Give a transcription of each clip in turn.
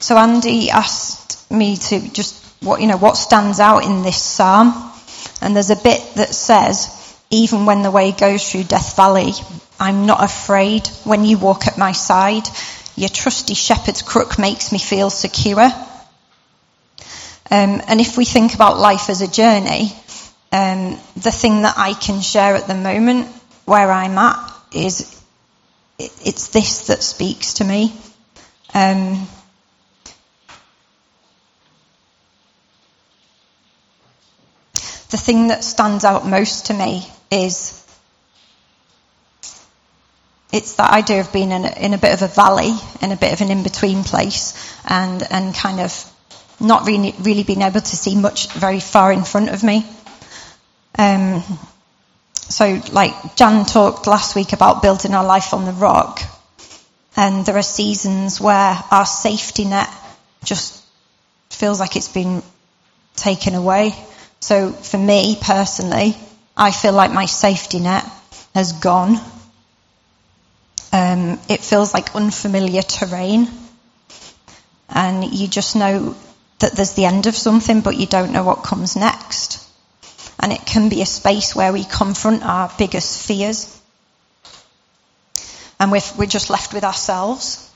So Andy asked me to just what you know what stands out in this psalm, and there's a bit that says, "Even when the way goes through Death Valley, I'm not afraid. When you walk at my side, your trusty shepherd's crook makes me feel secure." Um, and if we think about life as a journey, um, the thing that I can share at the moment where I'm at is it's this that speaks to me. Um, the thing that stands out most to me is it's that idea of being in a, in a bit of a valley, in a bit of an in-between place, and and kind of not really really being able to see much very far in front of me. Um, so, like Jan talked last week about building our life on the rock, and there are seasons where our safety net just feels like it's been taken away. So, for me personally, I feel like my safety net has gone. Um, it feels like unfamiliar terrain, and you just know that there's the end of something, but you don't know what comes next and it can be a space where we confront our biggest fears. And we're, we're just left with ourselves.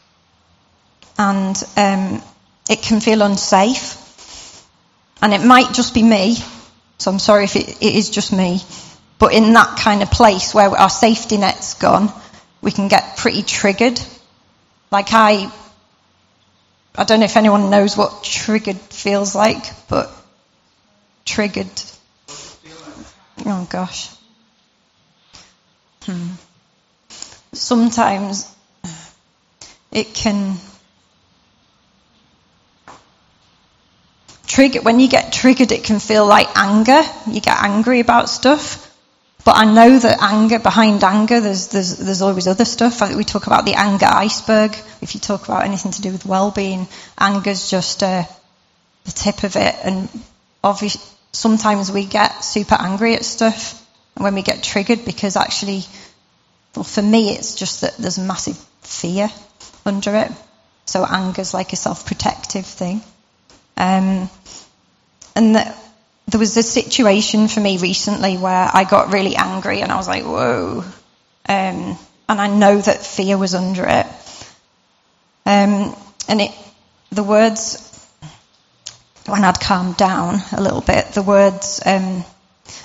And um, it can feel unsafe. And it might just be me. So I'm sorry if it, it is just me. But in that kind of place where our safety net's gone, we can get pretty triggered. Like I, I don't know if anyone knows what triggered feels like, but triggered Oh gosh. Hmm. Sometimes it can trigger when you get triggered it can feel like anger. You get angry about stuff. But i know that anger behind anger there's there's there's always other stuff. We talk about the anger iceberg. If you talk about anything to do with well-being anger's just uh, the tip of it. And obviously sometimes we get super angry at stuff and when we get triggered because actually, well, for me, it's just that there's massive fear under it. So anger's like a self-protective thing. Um, and the, there was a situation for me recently where I got really angry and I was like, whoa. Um, and I know that fear was under it. Um, and it, the words when I'd calmed down a little bit, the words um,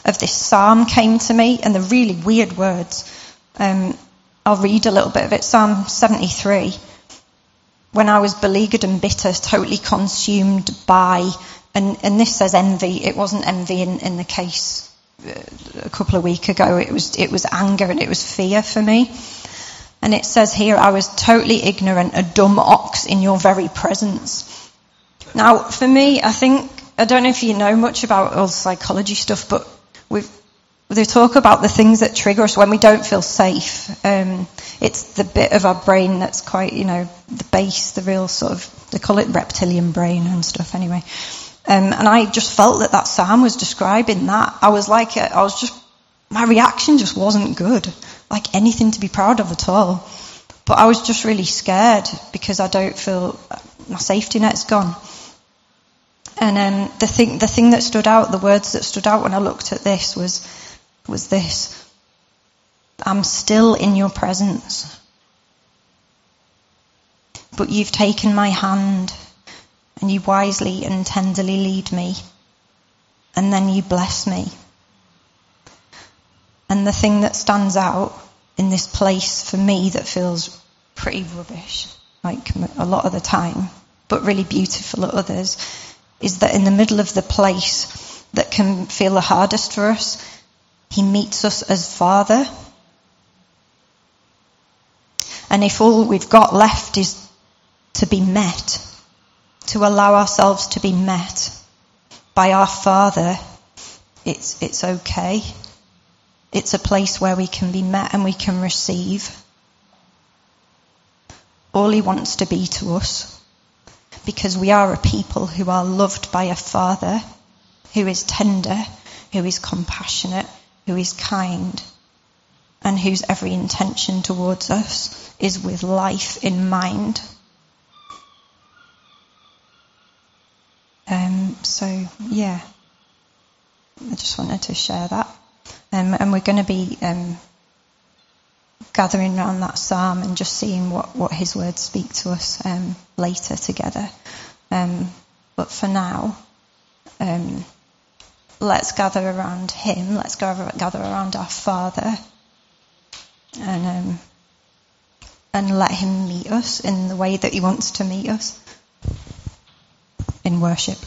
of this psalm came to me, and the really weird words. Um, I'll read a little bit of it. Psalm 73. When I was beleaguered and bitter, totally consumed by, and, and this says envy. It wasn't envy in, in the case uh, a couple of weeks ago. It was it was anger and it was fear for me. And it says here, I was totally ignorant, a dumb ox in your very presence. Now, for me, I think, I don't know if you know much about all psychology stuff, but we they talk about the things that trigger us when we don't feel safe. Um, it's the bit of our brain that's quite, you know, the base, the real sort of, they call it reptilian brain and stuff anyway. Um, and I just felt that that psalm was describing that. I was like, uh, I was just, my reaction just wasn't good. Like anything to be proud of at all. But I was just really scared because I don't feel, my safety net's gone. And um, the thing, the thing that stood out, the words that stood out when I looked at this was, was this: "I'm still in your presence, but you've taken my hand, and you wisely and tenderly lead me, and then you bless me." And the thing that stands out in this place for me that feels pretty rubbish, like a lot of the time, but really beautiful at others, is that in the middle of the place that can feel the hardest for us, He meets us as Father. And if all we've got left is to be met, to allow ourselves to be met by our Father, it's, it's okay. It's a place where we can be met and we can receive. All He wants to be to us because we are a people who are loved by a Father who is tender, who is compassionate, who is kind, and whose every intention towards us is with life in mind. so yeah, I just wanted to share that. Um, and we're going to be um, gathering around that psalm and just seeing what, what his words speak to us um, later together. Um, but for now, um, let's gather around him. Let's gather, gather around our Father, and um, and let him meet us in the way that he wants to meet us in worship.